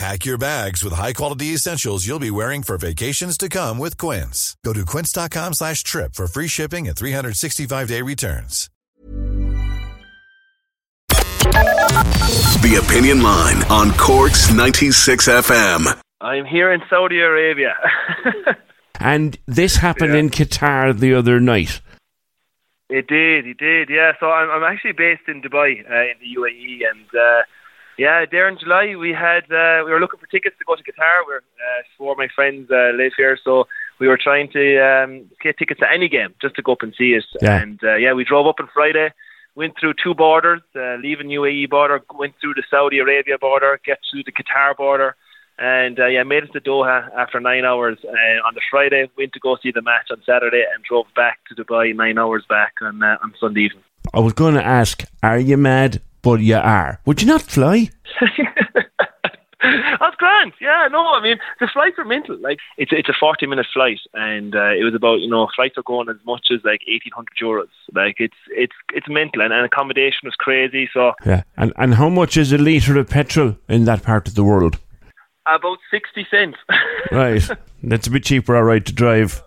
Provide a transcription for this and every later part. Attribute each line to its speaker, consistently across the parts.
Speaker 1: Pack your bags with high-quality essentials you'll be wearing for vacations to come with Quince. Go to quince.com slash trip for free shipping and 365-day returns.
Speaker 2: The Opinion Line on Corks 96 FM.
Speaker 3: I'm here in Saudi Arabia.
Speaker 4: And this happened
Speaker 3: Yeah.
Speaker 4: in Qatar the other night.
Speaker 3: it did, it did, yeah. So I'm, I'm actually based in Dubai, uh, in the UAE, and uh, yeah, there in July we had uh, we were looking for tickets to go to Qatar. Where uh, four of my friends uh, live here, so we were trying to um, get tickets to any game just to go up and see it.
Speaker 4: Yeah.
Speaker 3: And uh, yeah, we drove up on Friday. Went through two borders, uh, leaving UAE border, went through the Saudi Arabia border, get through the Qatar border, and uh, yeah, made it to Doha after nine hours uh, on the Friday. Went to go see the match on Saturday, and drove back to Dubai nine hours back on uh, on Sunday evening.
Speaker 4: I was going to ask, are you mad? But you are. Would you not fly?
Speaker 3: That's grand. Yeah, no, I mean the flights are mental. Like it's it's a forty minute flight, and uh, it was about you know flights are going as much as like eighteen hundred euros. Like it's it's it's mental, and, and accommodation was crazy. So
Speaker 4: Yeah. And and how much is a litre of petrol in that part of the world?
Speaker 3: about sixty cents.
Speaker 4: Right. That's a bit cheaper, all right, to drive.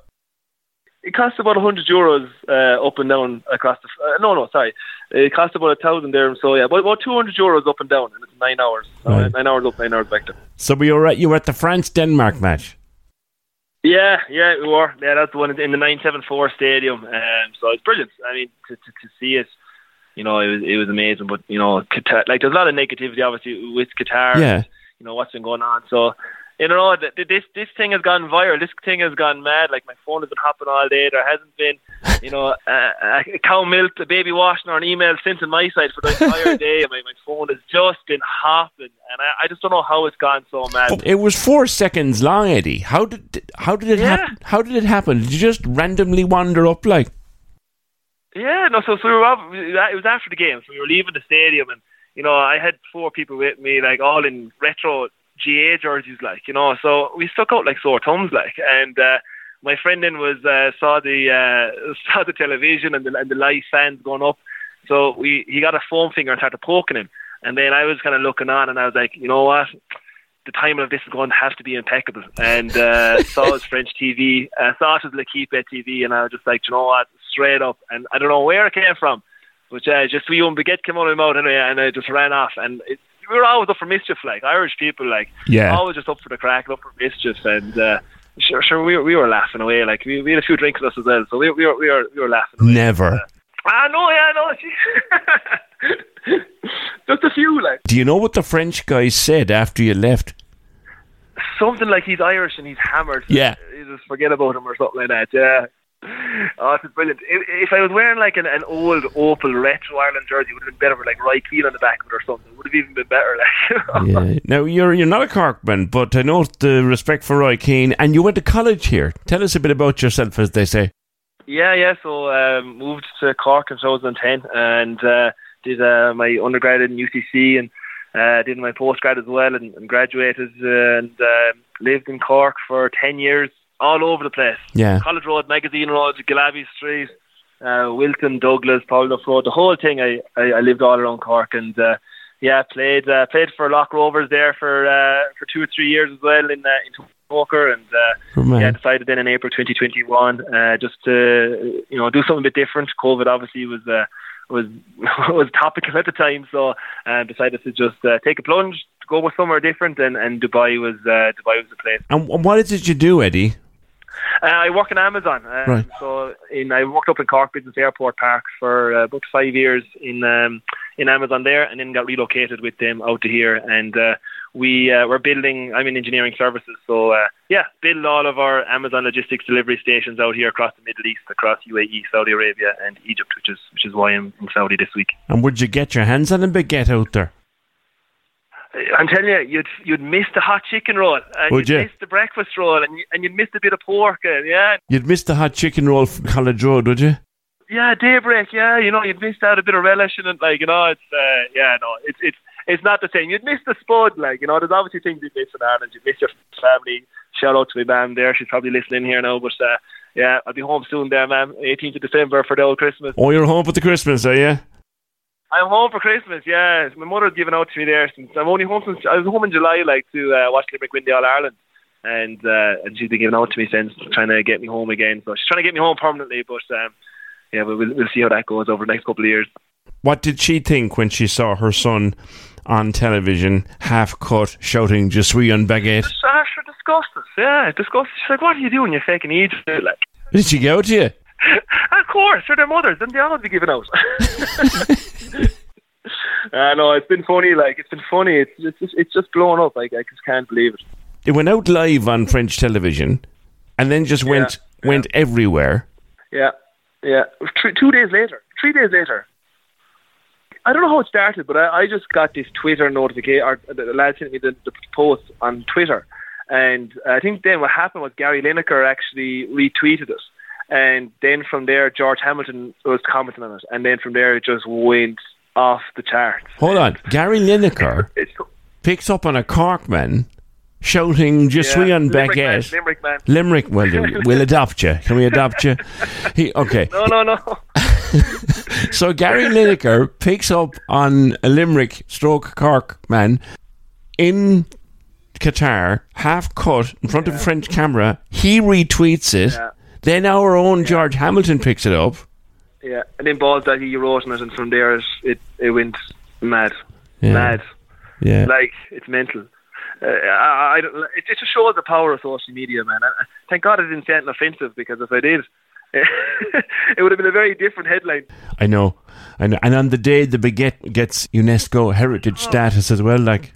Speaker 3: It costs about hundred euros uh, up and down across the. Uh, no, no, sorry, it costs about a thousand dirhams. So yeah, about about two hundred euros up and down, and it's nine hours.
Speaker 4: Right.
Speaker 3: nine hours up, nine hours back. There.
Speaker 4: So we were at, you were at the France Denmark match.
Speaker 3: Yeah, yeah, we were. Yeah, that's the one in the 974 stadium. Um, so it's brilliant. I mean, to, to, to see it, you know, it was it was amazing. But you know, Qatar, like there's a lot of negativity obviously with Qatar.
Speaker 4: Yeah.
Speaker 3: and, you know what's been going on. So. You know, th- th- this this thing has gone viral. This thing has gone mad. Like my phone has been hopping all day. There hasn't been, you know, uh, a cow milk, a baby washing, or an email sent on my side for the entire day. My my phone has just been hopping, and I, I just don't know how it's gone so mad.
Speaker 4: It was four seconds long, Eddie. How did how did it
Speaker 3: Yeah.
Speaker 4: happen? How did it happen? Did you just randomly wander up like?
Speaker 3: Yeah, no. So, so we were it was after the game, so we were leaving the stadium, and you know, I had four people with me, like all in retro GA jerseys, like you know. So we stuck out like sore thumbs, like. And uh, my friend then was uh, saw the uh, saw the television and the and the live fans going up. So we he got a foam finger and started poking him, and then I was kind of looking on, and I was like, you know what. The timing of this is going to have to be impeccable. And uh, saw his French TV, uh, saw it was L'Equipe TV, and I was just like, you know what, straight up. And I don't know where it came from, but uh, just we one baguette came out of my mouth anyway, and I just ran off. And it, we were always up for mischief, like Irish people, like
Speaker 4: Yeah.
Speaker 3: always just up for the crack, up for mischief, and uh, sure, sure, we were we were laughing away, like we, we had a few drinks with us as well, so we we were we were we were laughing. Away.
Speaker 4: Never.
Speaker 3: Ah, no, yeah, no, just a few, like
Speaker 4: Do you know what the French guy said after you left?
Speaker 3: something like he's Irish and he's hammered.
Speaker 4: Yeah.
Speaker 3: you just forget about him or something like that. Yeah. Oh, it's brilliant. If, if I was wearing like an, an old Opel retro Ireland jersey, it would have been better with like Roy Keane on the back of it or something. It would have even been better. Like,
Speaker 4: Yeah. Now you're you're not a Corkman, but I know the respect for Roy Keane, and you went to college here. Tell us a bit about yourself, as they say.
Speaker 3: Yeah, yeah. So um, moved to Cork in 2010 and uh, did uh, my undergrad in UCC and uh, did my postgrad as well and, and graduated and uh, lived in Cork for 10 years, all over the place.
Speaker 4: Yeah.
Speaker 3: College Road, Magazine Road, Gillabbey Street, uh, Wilton, Douglas, Pouladuff Road, the whole thing. I, I, I lived all around Cork and uh, yeah, played uh, played for Lock Rovers there for uh, for two or three years as well in uh, in poker and. Uh, yeah, decided then in April 2021 uh, just to you know do something a bit different. COVID obviously was uh, was was topical at the time, so uh, decided to just uh, take a plunge, go with somewhere different, and, and Dubai was uh, Dubai was the place.
Speaker 4: And what is it you do, Eddie?
Speaker 3: Uh, I work in Amazon. Um,
Speaker 4: Right.
Speaker 3: So in, I worked up in Cork Business Airport Park for uh, about five years in um, in Amazon there, and then got relocated with them out to here. And uh, we uh, we're building. I'm in engineering services, so uh, yeah, build all of our Amazon logistics delivery stations out here across the Middle East, across UAE, Saudi Arabia, and Egypt, which is which is why I'm in Saudi this week.
Speaker 4: And would you get your hands on a baguette out there?
Speaker 3: I'm telling you, you'd you'd miss the hot chicken roll, and
Speaker 4: Would
Speaker 3: you'd
Speaker 4: you?
Speaker 3: miss the breakfast roll, and you, and you'd miss a bit of pork, and yeah,
Speaker 4: You'd miss the hot chicken roll from College Road, would you?
Speaker 3: yeah, daybreak, yeah, you know, you'd miss out a bit of relish in it, like you know, it's uh, yeah, no, it's it's it's not the same. You'd miss the spud, like you know, there's obviously things you'd miss in Ireland. You'd miss your family. Shout out to my mum there; she's probably listening here now, but uh, yeah, I'll be home soon, there, man. 18th of December for the old Christmas.
Speaker 4: Oh, you're home for the Christmas, are you?
Speaker 3: I'm home for Christmas. Yeah, my mother's given out to me there since I'm only home since I was home in July, like to uh, watch Limerick win the All Ireland, and uh, and she's been giving out to me since, trying to get me home again. So she's trying to get me home permanently, but um, yeah, we'll we'll see how that goes over the next couple of years.
Speaker 4: What did she think when she saw her son on television, half cut, shouting "Je suis un baguette"?
Speaker 3: Just after disgusted, yeah, disgusted. She's like, "What are you doing? You're faking Egypt." Like,
Speaker 4: Did she go to you?
Speaker 3: of course, they're their mothers, and they always be giving out. I know it's been funny. Like it's been funny. It's it's just, it's just blown up. Like I just can't believe it.
Speaker 4: It went out live on French television, and then just went went everywhere.
Speaker 3: Yeah, yeah. Three, two days later, three days later. I don't know how it started, but I, I just got this Twitter notification. Or the, the lad sent me the, the post on Twitter, and I think then what happened was Gary Lineker actually retweeted it, and then from there George Hamilton was commenting on it, and then from there it just went off the charts.
Speaker 4: Hold on, Gary Lineker picks up on a Corkman shouting "Je suis un
Speaker 3: Limerick man,
Speaker 4: baguette."
Speaker 3: Limerick man.
Speaker 4: Limerick, well, we'll adopt you. Can we adopt you? He, okay.
Speaker 3: No, no, no.
Speaker 4: So Gary Lineker picks up on a Limerick stroke Cork man in Qatar, half cut in front of a French camera. He retweets it.
Speaker 3: Yeah.
Speaker 4: Then our own George Hamilton picks it up.
Speaker 3: Yeah, and then Balls.ie wrote on it, and from there it it, it went mad,
Speaker 4: Yeah.
Speaker 3: mad.
Speaker 4: Yeah.
Speaker 3: Like it's mental. Uh, I, I, don't- it, just shows the power of social media, man. I, thank God I didn't say anything offensive because if I did, it would have been a very different headline.
Speaker 4: I know. I know. And on the day the baguette gets UNESCO heritage status as well, like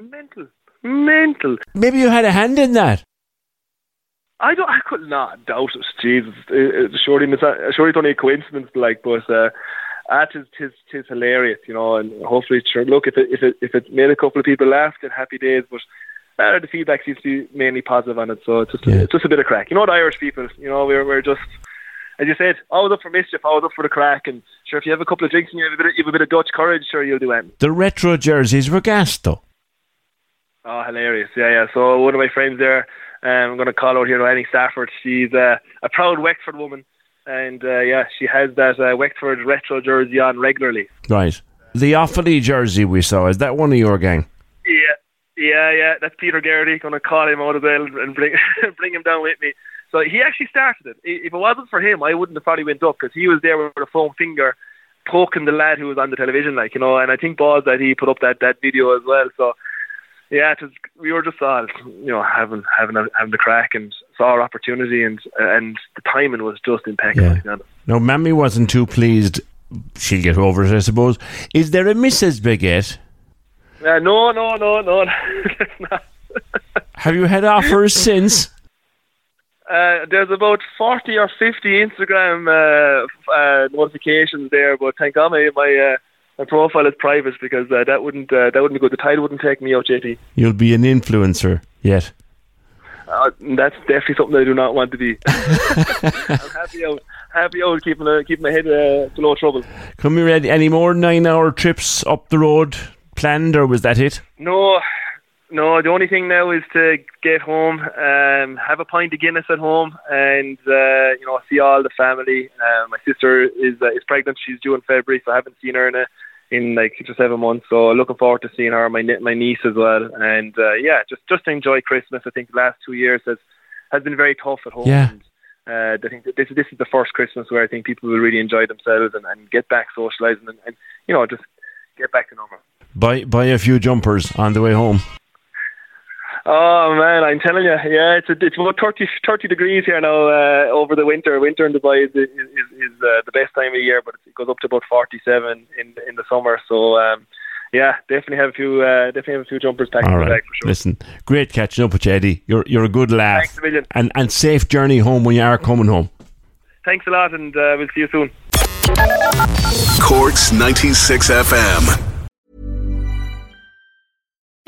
Speaker 3: Mental, mental.
Speaker 4: maybe you had a hand in that.
Speaker 3: I don't. I could not doubt it. Jesus, it, it, surely it's not, surely it's only a coincidence. Like, but uh, ah, tis, tis, tis hilarious, you know. And hopefully, sure, look if it if it if it made a couple of people laugh, then happy days. But uh, the feedback seems to be mainly positive on it, so it's just
Speaker 4: Yeah.
Speaker 3: it's just a bit of crack. You know, the Irish people, you know, we're we're just. As you said, I was up for mischief, I was up for the crack, and sure, if you have a couple of drinks and you have a bit, of, you have a bit of Dutch courage, sure, you'll do anything.
Speaker 4: The retro jerseys were gas though.
Speaker 3: Oh, hilarious! Yeah, yeah. So one of my friends there, um, I'm going to call out here to Annie Stafford. She's uh, a proud Wexford woman, and uh, yeah, she has that uh, Wexford retro jersey on regularly.
Speaker 4: Right. The Offaly jersey we saw, is that one of your gang?
Speaker 3: Yeah, yeah, yeah. That's Peter Garrity. Going to call him out as well and bring bring him down with me. So he actually started it. If it wasn't for him, I wouldn't have probably went up because he was there with a foam finger poking the lad who was on the television, like you know. And I think Balls.ie put up that that video as well. So yeah, it was, we were just all you know having having a, having the crack and saw our opportunity and and the timing was just impeccable.
Speaker 4: Yeah.
Speaker 3: to be honest.
Speaker 4: No, Mammy wasn't too pleased. She'll get over it, I suppose. Is there a Mrs. Baguette?
Speaker 3: Uh, no, no, no, no.
Speaker 4: Have you had offers since?
Speaker 3: Uh, there's about 40 or 50 Instagram uh, uh, notifications there, but thank God my my, uh, my profile is private because uh, that wouldn't uh, that wouldn't be good. The tide wouldn't take me out, JT.
Speaker 4: You'll be an influencer yet.
Speaker 3: Uh, that's definitely something I do not want to be. I'm happy out, happy out keeping uh, keeping my head uh, below trouble.
Speaker 4: Come here, any, any more nine hour trips up the road planned, or was that it?
Speaker 3: No, no. The only thing now is to get home, um, have a pint of Guinness at home, and uh, you know see all the family. Uh, my sister is uh, is pregnant; she's due in February, so I haven't seen her in a, in like six or seven months. So looking forward to seeing her, my my niece as well, and uh, yeah, just just enjoy Christmas. I think the last two years has has been very tough at home.
Speaker 4: Yeah.
Speaker 3: And, uh, I think this this is the first Christmas where I think people will really enjoy themselves and, and get back socialising and, and you know just get back to normal.
Speaker 4: Buy buy a few jumpers on the way home.
Speaker 3: Oh man, I'm telling you, yeah, it's a, it's about 30, 30 degrees here now uh, over the winter. Winter in Dubai is is, is uh, the best time of year, but it goes up to about forty seven in in the summer. So um, yeah, definitely have a few uh, definitely have a few jumpers packed
Speaker 4: All
Speaker 3: in the
Speaker 4: right.
Speaker 3: bag for sure.
Speaker 4: Listen, great catching up with you, Eddie. You're you're a good laugh.
Speaker 3: Thanks a million.
Speaker 4: And and safe journey home when you are coming home.
Speaker 3: Thanks a lot, and uh, we'll see you soon.
Speaker 2: Corks 96 FM.